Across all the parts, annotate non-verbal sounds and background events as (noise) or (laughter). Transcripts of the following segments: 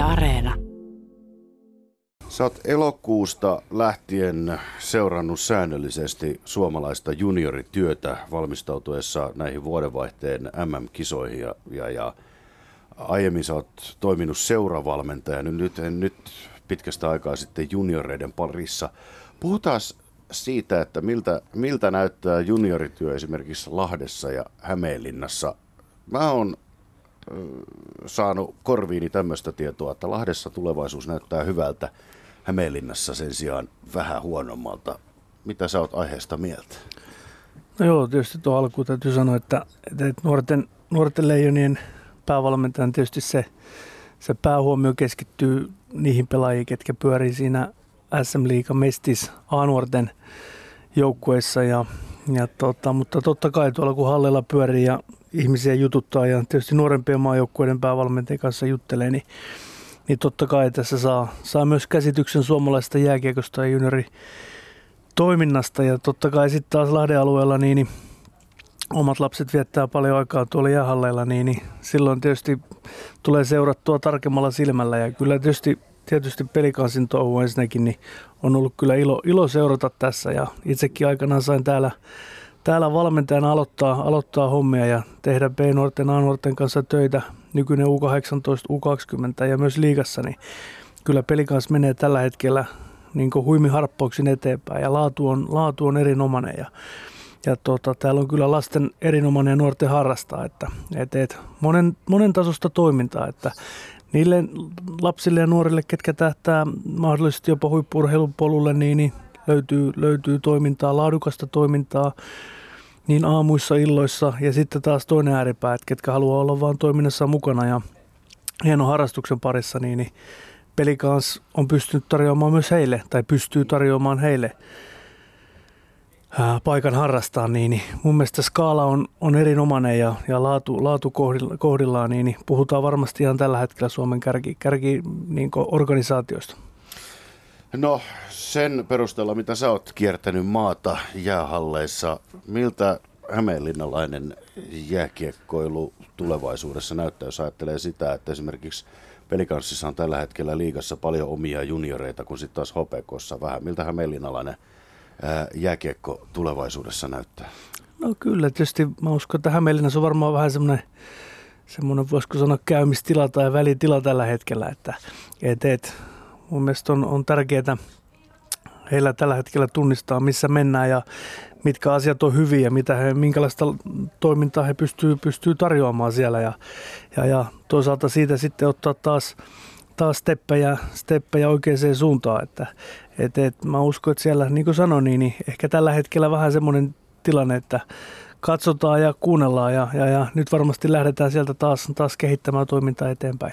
Areena. Sä oot elokuusta lähtien seurannut säännöllisesti suomalaista juniorityötä valmistautuessa näihin vuodenvaihteen MM-kisoihin ja, ja, ja aiemmin sä oot toiminut seuravalmentajana, nyt, nyt pitkästä aikaa sitten junioreiden parissa. Puhutaan siitä, että miltä, miltä näyttää juniorityö esimerkiksi Lahdessa ja Hämeenlinnassa. Mä oon saanut korviini tämmöistä tietoa, että Lahdessa tulevaisuus näyttää hyvältä, Hämeenlinnassa sen sijaan vähän huonommalta. Mitä sä oot aiheesta mieltä? No joo, tietysti tuo alkuun täytyy sanoa, että, että nuorten, nuorten leijonien päävalmentajan tietysti se, se päähuomio keskittyy niihin pelaajiin, ketkä pyörii siinä SM Liiga Mestis A-nuorten joukkueissa. Ja, ja tota, mutta totta kai tuolla kun hallella pyörii ja ihmisiä jututtaa ja tietysti nuorempien maajoukkueiden päävalmentajien kanssa juttelee, niin, niin totta kai tässä saa, saa myös käsityksen suomalaisesta jääkiekosta ja juniori toiminnasta. Ja totta kai sitten taas Lahden alueella niin, niin omat lapset viettää paljon aikaa tuolla jäähalleilla, niin, niin silloin tietysti tulee seurattua tarkemmalla silmällä. Ja kyllä tietysti, tietysti pelikansin touhu ensinnäkin niin on ollut kyllä ilo, ilo seurata tässä. Ja itsekin aikanaan sain täällä täällä valmentajana aloittaa, aloittaa hommia ja tehdä B-nuorten A-nuorten kanssa töitä, nykyinen U18, U20 ja myös liigassa, niin kyllä peli kanssa menee tällä hetkellä niin huimi harppauksin eteenpäin ja laatu on, laatu on erinomainen ja, ja tota, täällä on kyllä lasten erinomainen ja nuorten harrastaa, että et, et, monen, monen tasosta toimintaa, että niille lapsille ja nuorille, ketkä tähtää mahdollisesti jopa huippurheilun polulle, niin, niin löytyy, löytyy toimintaa, laadukasta toimintaa niin aamuissa, illoissa ja sitten taas toinen ääripää, että ketkä haluaa olla vaan toiminnassa mukana ja hieno harrastuksen parissa, niin, niin pelikans on pystynyt tarjoamaan myös heille tai pystyy tarjoamaan heille ää, paikan harrastaa, niin, niin mun mielestä skaala on, on erinomainen ja, ja laatu, laatu kohdillaan, niin, niin puhutaan varmasti ihan tällä hetkellä Suomen kärki, kärki niin organisaatioista. No sen perusteella, mitä sä oot kiertänyt maata jäähalleissa, miltä hämeenlinnalainen jääkiekkoilu tulevaisuudessa näyttää, jos ajattelee sitä, että esimerkiksi Pelikanssissa on tällä hetkellä liigassa paljon omia junioreita, kun sitten taas HPKssa vähän. Miltä hämeenlinnalainen jääkiekko tulevaisuudessa näyttää? No kyllä, tietysti mä uskon, että Hämeenlinnassa on varmaan vähän semmoinen semmoinen, voisiko sanoa, käymistila tai välitila tällä hetkellä, että et, et, mun mielestä on, on tärkeää heillä tällä hetkellä tunnistaa, missä mennään ja mitkä asiat on hyviä, mitä he, minkälaista toimintaa he pystyy, pystyy tarjoamaan siellä ja, ja, ja toisaalta siitä sitten ottaa taas, taas steppejä, steppejä oikeaan suuntaan, että et, et, mä uskon, että siellä, niin kuin sanoin, niin, niin ehkä tällä hetkellä vähän semmoinen tilanne, että katsotaan ja kuunnellaan ja, ja, ja nyt varmasti lähdetään sieltä taas, taas kehittämään toimintaa eteenpäin.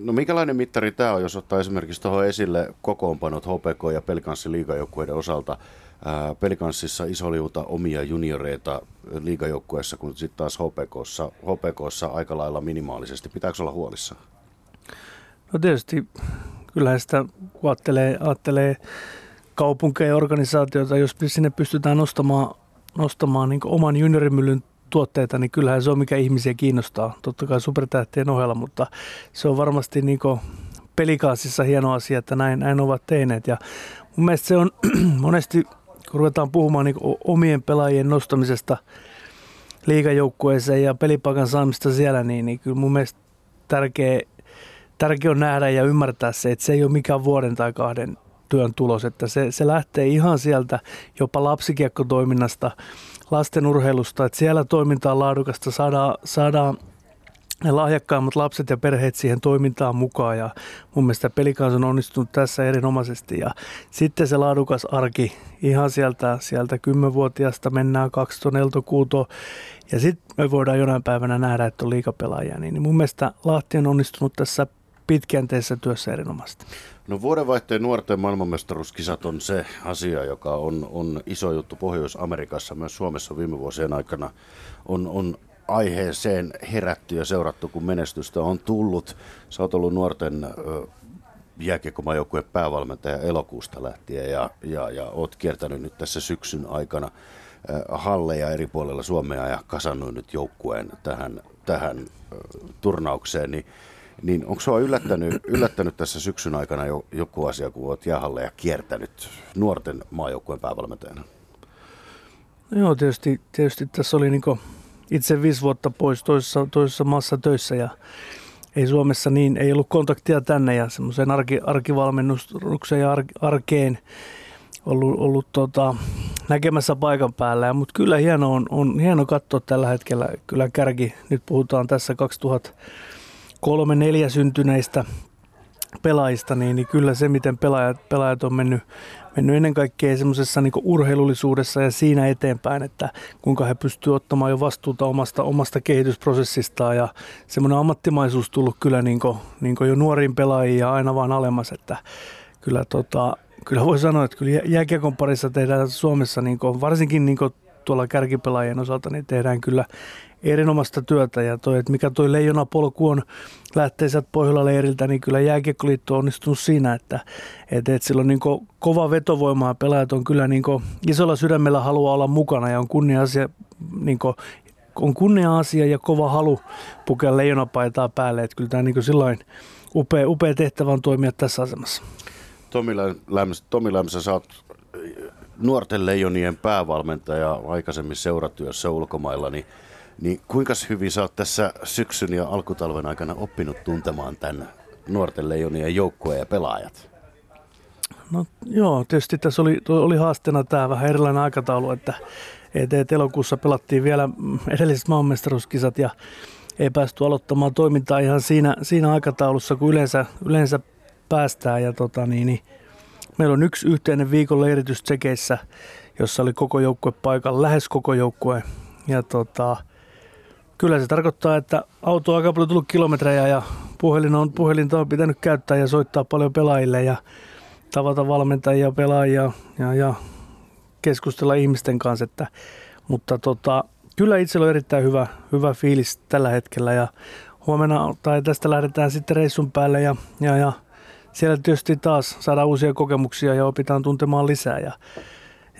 No minkälainen mittari tämä on, jos ottaa esimerkiksi tuohon esille kokoonpanot HPK ja Pelikanssi liigajoukkueiden osalta? Pelikanssissa iso liuta omia junioreita liigajoukkueessa, kun sitten taas HPKssa, HPKssa aika lailla minimaalisesti. Pitääkö olla huolissa? No tietysti kyllähän sitä ajattelee, ajattelee kaupunkeja ja organisaatioita, jos sinne pystytään nostamaan, nostamaan niin oman juniorimyllyn tuotteita, niin kyllähän se on mikä ihmisiä kiinnostaa, totta kai supertähtien ohella, mutta se on varmasti niin pelikaasissa hieno asia, että näin, näin ovat teineet. Ja mun mielestä se on (clears throat) monesti, kun ruvetaan puhumaan niin omien pelaajien nostamisesta liigajoukkueeseen ja pelipaikan saamista siellä, niin, niin kyllä mun mielestä tärkeä, tärkeä on nähdä ja ymmärtää se, että se ei ole mikään vuoden tai kahden työn tulos, että se, se lähtee ihan sieltä jopa lapsikiekkotoiminnasta, lasten urheilusta, että siellä toiminta on laadukasta, saadaan, saadaan ne lahjakkaimmat lapset ja perheet siihen toimintaan mukaan. Ja mun mielestä pelikans on onnistunut tässä erinomaisesti. Ja sitten se laadukas arki ihan sieltä, sieltä 10-vuotiaasta mennään 12 kuuto ja sitten me voidaan jonain päivänä nähdä, että on liikapelaajia, niin mun mielestä Lahti on onnistunut tässä pitkäjänteisessä työssä erinomaisesti. No vuodenvaihteen nuorten maailmanmestaruuskisat on se asia, joka on, on iso juttu Pohjois-Amerikassa, myös Suomessa viime vuosien aikana on, on aiheeseen herätty ja seurattu, kun menestystä on tullut. Sä oot ollut nuorten jääkiekkomaajoukkueen päävalmentaja elokuusta lähtien ja, ja, ja oot kiertänyt nyt tässä syksyn aikana halleja eri puolilla Suomea ja kasannut nyt joukkueen tähän, tähän turnaukseen, niin Niin onko sinua yllättänyt, yllättänyt tässä syksyn aikana jo, joku asia, kun olet jäähalleja kiertänyt nuorten maajoukkueen päävalmentajana? Joo, tietysti, tietysti tässä oli niin itse viisi vuotta pois toisessa, toisessa maassa töissä ja ei Suomessa niin, ei ollut kontaktia tänne ja semmoiseen arki, arkivalmennukseen ja ar, arkeen ollut, ollut tota, näkemässä paikan päällä. Mutta kyllä hieno on, on hieno katsoa tällä hetkellä kyllä kärki. Nyt puhutaan tässä 2003-2004 syntyneistä pelaajista, niin, niin kyllä se, miten pelaajat, pelaajat on mennyt, mennyt ennen kaikkea semmoisessa niin urheilullisuudessa ja siinä eteenpäin, että kuinka he pystyvät ottamaan jo vastuuta omasta, omasta kehitysprosessistaan. Ja semmoinen ammattimaisuus tullut kyllä niin kuin, niin kuin jo nuoriin pelaajiin ja aina vaan alemmas, että kyllä, tota, kyllä voi sanoa, että kyllä jääkiekon parissa tehdään Suomessa, niin kuin, varsinkin niin kuin tuolla kärkipelaajien osalta, niin tehdään kyllä erinomaista työtä ja toi, että mikä toi leijona polku on lähtee sieltä Pohjola-leiriltä, niin kyllä Jääkiekkoliitto on onnistunut siinä, että, että, että sillä on niin kova vetovoima ja pelaajat on kyllä niin isolla sydämellä haluaa olla mukana ja on kunnia asia, niin on kunnia asia ja kova halu pukea leijonapaitaa päälle, että kyllä tämä niin silloin upea, upea tehtävä on toimia tässä asemassa. Tomi Lämsä, Tomi Lämsä, sä oot nuorten leijonien päävalmentaja aikaisemmin seuratyössä ulkomailla, niin niin kuinka hyvin sä oot tässä syksyn ja alkutalven aikana oppinut tuntemaan tämän nuorten leijonien joukkueen ja pelaajat? No joo, tietysti tässä oli, oli haasteena tämä vähän erilainen aikataulu, että et, elokuussa pelattiin vielä edelliset maanmestaruuskisat ja ei päästy aloittamaan toimintaa ihan siinä, siinä aikataulussa, kun yleensä, yleensä päästään. Ja tota, niin, niin, meillä on yksi yhteinen viikon leiritys Tsekeissä, jossa oli koko joukkue paikalla, lähes koko joukkue. Ja tota, Kyllä se tarkoittaa, että auto on aika paljon tullut kilometrejä ja puhelin on, puhelinta on pitänyt käyttää ja soittaa paljon pelaajille ja tavata valmentajia, pelaajia ja, ja keskustella ihmisten kanssa. Että, mutta tota, kyllä itsellä on erittäin hyvä, hyvä fiilis tällä hetkellä ja huomenna tai tästä lähdetään sitten reissun päälle ja, ja, ja siellä tietysti taas saadaan uusia kokemuksia ja opitaan tuntemaan lisää ja,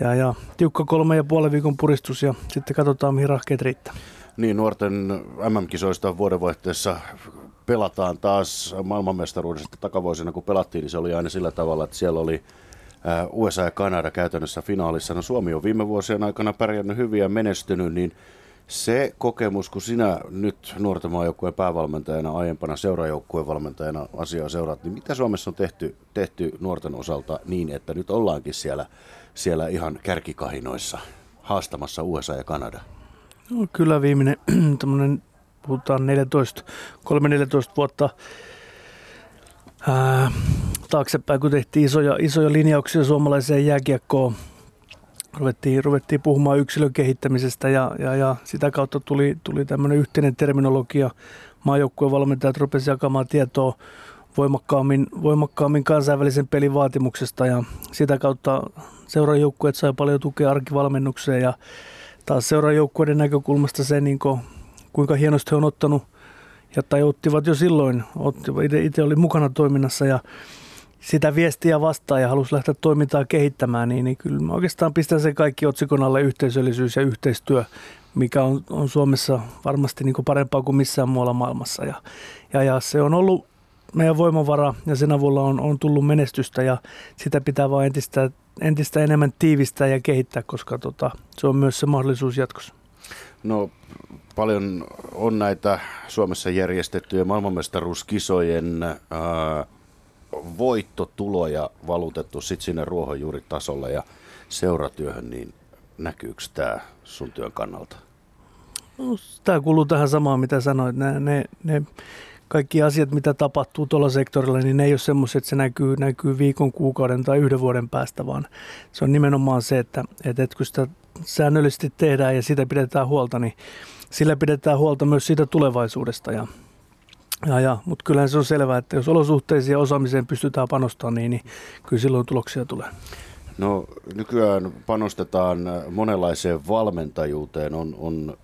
ja, ja tiukka kolme ja puolen viikon puristus ja sitten katsotaan mihin rahkeet riittää. Niin, nuorten MM-kisoista vuodenvaihteessa pelataan taas maailmanmestaruudesta takavuosina, kun pelattiin, niin se oli aina sillä tavalla, että siellä oli USA ja Kanada käytännössä finaalissa. No Suomi on viime vuosien aikana pärjännyt hyvin ja menestynyt, niin se kokemus, kun sinä nyt nuorten maajoukkueen päävalmentajana, aiempana seurajoukkueen valmentajana asiaa seuraat, niin mitä Suomessa on tehty, tehty nuorten osalta niin, että nyt ollaankin siellä, siellä ihan kärkikahinoissa haastamassa USA ja Kanada? No, kyllä viimeinen (clears throat) tämmöinen, puhutaan 14, 3-14 vuotta ää, taaksepäin, kun tehtiin isoja, isoja linjauksia suomalaiseen jääkiekkoon. Ruvettiin, ruvettiin puhumaan yksilön kehittämisestä ja, ja, ja sitä kautta tuli, tuli tämmöinen yhteinen terminologia. Maajoukkueen valmentajat rupesivat jakamaan tietoa voimakkaammin, voimakkaammin kansainvälisen pelin vaatimuksesta ja sitä kautta seurajoukkueet sai paljon tukea arkivalmennukseen ja taas seuraajoukkueiden näkökulmasta se, niin kuin, kuinka hienosti he on ottanut, ja tai ottivat jo silloin, itse oli mukana toiminnassa ja sitä viestiä vastaan ja halusi lähteä toimintaa kehittämään, niin, niin kyllä mä oikeastaan pistän sen kaikki otsikon alle yhteisöllisyys ja yhteistyö, mikä on, on Suomessa varmasti niin kuin parempaa kuin missään muualla maailmassa. Ja, ja, ja se on ollut meidän voimavara ja sen avulla on, on tullut menestystä ja sitä pitää vaan entistä entistä enemmän tiivistää ja kehittää, koska tota, se on myös se mahdollisuus jatkossa. No paljon on näitä Suomessa järjestettyjä maailmanmestaruuskisojen ää, voittotuloja valutettu sitten sinne ruohonjuuritasolle ja seuratyöhön, niin näkyykö tämä sun työn kannalta? No, tämä kuuluu tähän samaan, mitä sanoit. Ne, ne, ne kaikki asiat, mitä tapahtuu tuolla sektorilla, niin ne ei ole semmoiset, että se näkyy, näkyy viikon, kuukauden tai yhden vuoden päästä, vaan se on nimenomaan se, että, että, että kun sitä säännöllisesti tehdään ja sitä pidetään huolta, niin sillä pidetään huolta myös siitä tulevaisuudesta. Ja, ja, ja, mutta kyllähän se on selvää, että jos olosuhteisiin ja osaamiseen pystytään panostamaan, niin, niin kyllä silloin tuloksia tulee. No nykyään panostetaan monenlaiseen valmentajuuteen. On, on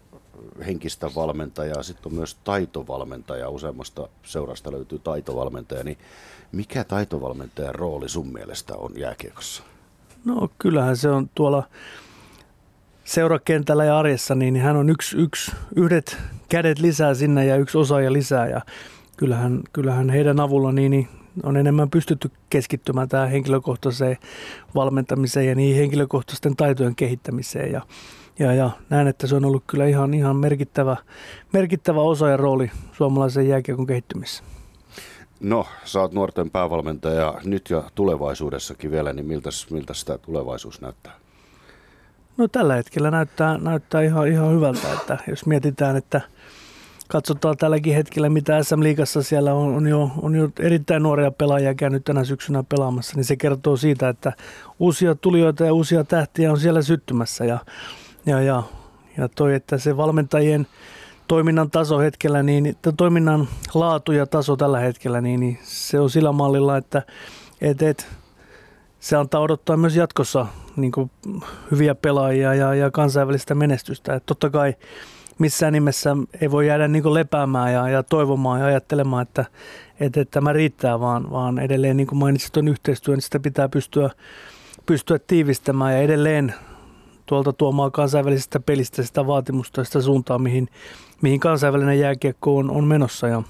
henkistä valmentajaa, sitten on myös taitovalmentaja, useammasta seurasta löytyy taitovalmentaja, niin mikä taitovalmentajan rooli sun mielestä on jääkiekossa? No kyllähän se on tuolla seurakentällä ja arjessa, niin hän on yksi, yksi, yhdet kädet lisää sinne ja yksi osaaja lisää ja kyllähän, kyllähän heidän avulla niin, niin on enemmän pystytty keskittymään tähän henkilökohtaiseen valmentamiseen ja niihin henkilökohtaisten taitojen kehittämiseen. Ja, ja, ja näen, että se on ollut kyllä ihan, ihan merkittävä, merkittävä osa ja rooli suomalaisen jääkiekon kehittymisessä. No, sä oot nuorten päävalmentaja nyt ja tulevaisuudessakin vielä, niin miltä, miltä sitä tulevaisuus näyttää? No tällä hetkellä näyttää, näyttää ihan, ihan hyvältä, että jos mietitään, että katsotaan tälläkin hetkellä, mitä SM Liigassa siellä on, on, jo, on jo erittäin nuoria pelaajia käynyt tänä syksynä pelaamassa, niin se kertoo siitä, että uusia tulijoita ja uusia tähtiä on siellä syttymässä ja, ja, ja, ja toi, että se valmentajien toiminnan taso hetkellä, niin toiminnan laatu ja taso tällä hetkellä, niin, niin se on sillä mallilla, että et, et, se antaa odottaa myös jatkossa niin hyviä pelaajia ja, ja kansainvälistä menestystä. Et totta kai missään nimessä ei voi jäädä niin lepäämään ja, ja toivomaan ja ajattelemaan, että, että, että tämä riittää, vaan, vaan edelleen niin kuin mainitsit tuon yhteistyön, niin sitä pitää pystyä, pystyä tiivistämään ja edelleen tuolta tuomaan kansainvälisestä pelistä sitä vaatimusta sitä suuntaa, mihin, mihin kansainvälinen jääkiekko on, on menossa. Ja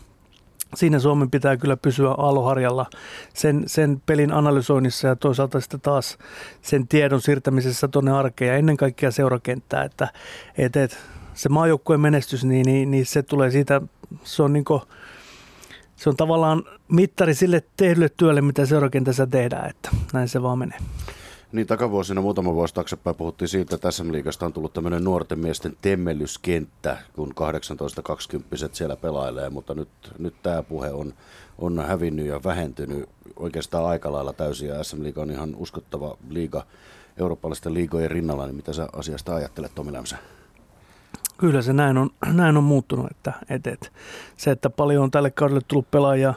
siinä Suomen pitää kyllä pysyä aloharjalla sen, sen pelin analysoinnissa ja toisaalta sitten taas sen tiedon siirtämisessä tuonne arkeen ja ennen kaikkea seurakenttää, että et, et, se maajoukkueen menestys, niin, niin, niin, se tulee siitä, se on, niin kuin, se on tavallaan mittari sille tehdylle työlle, mitä seurakentässä tehdään, että näin se vaan menee. Niin takavuosina muutama vuosi taaksepäin puhuttiin siitä, että SM Liigasta on tullut tämmöinen nuorten miesten temmelyskenttä, kun 18-20 siellä pelailee, mutta nyt, nyt tämä puhe on, on hävinnyt ja vähentynyt oikeastaan aika lailla täysin. Ja SM Liiga on ihan uskottava liiga eurooppalaisten liigojen rinnalla, niin mitä sä asiasta ajattelet Tomi Lämsä? Kyllä se näin on, (clears throat) näin on muuttunut, että, että, että se, että paljon on tälle kaudelle tullut pelaajia,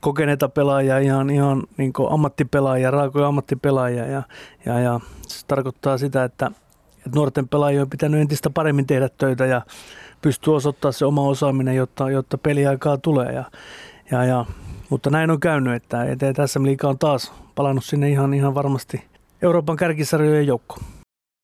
kokeneita pelaajia, ihan, ihan niin ammattipelaajia, raakoja ammattipelaajia ja, ja, ja se tarkoittaa sitä, että, että nuorten pelaajien on pitänyt entistä paremmin tehdä töitä ja pystyy osoittamaan se oma osaaminen, jotta, jotta peliaikaa tulee ja, ja, ja mutta näin on käynyt, että, että tässä liikaa on taas palannut sinne ihan, ihan varmasti Euroopan kärkisarjojen joukkoon.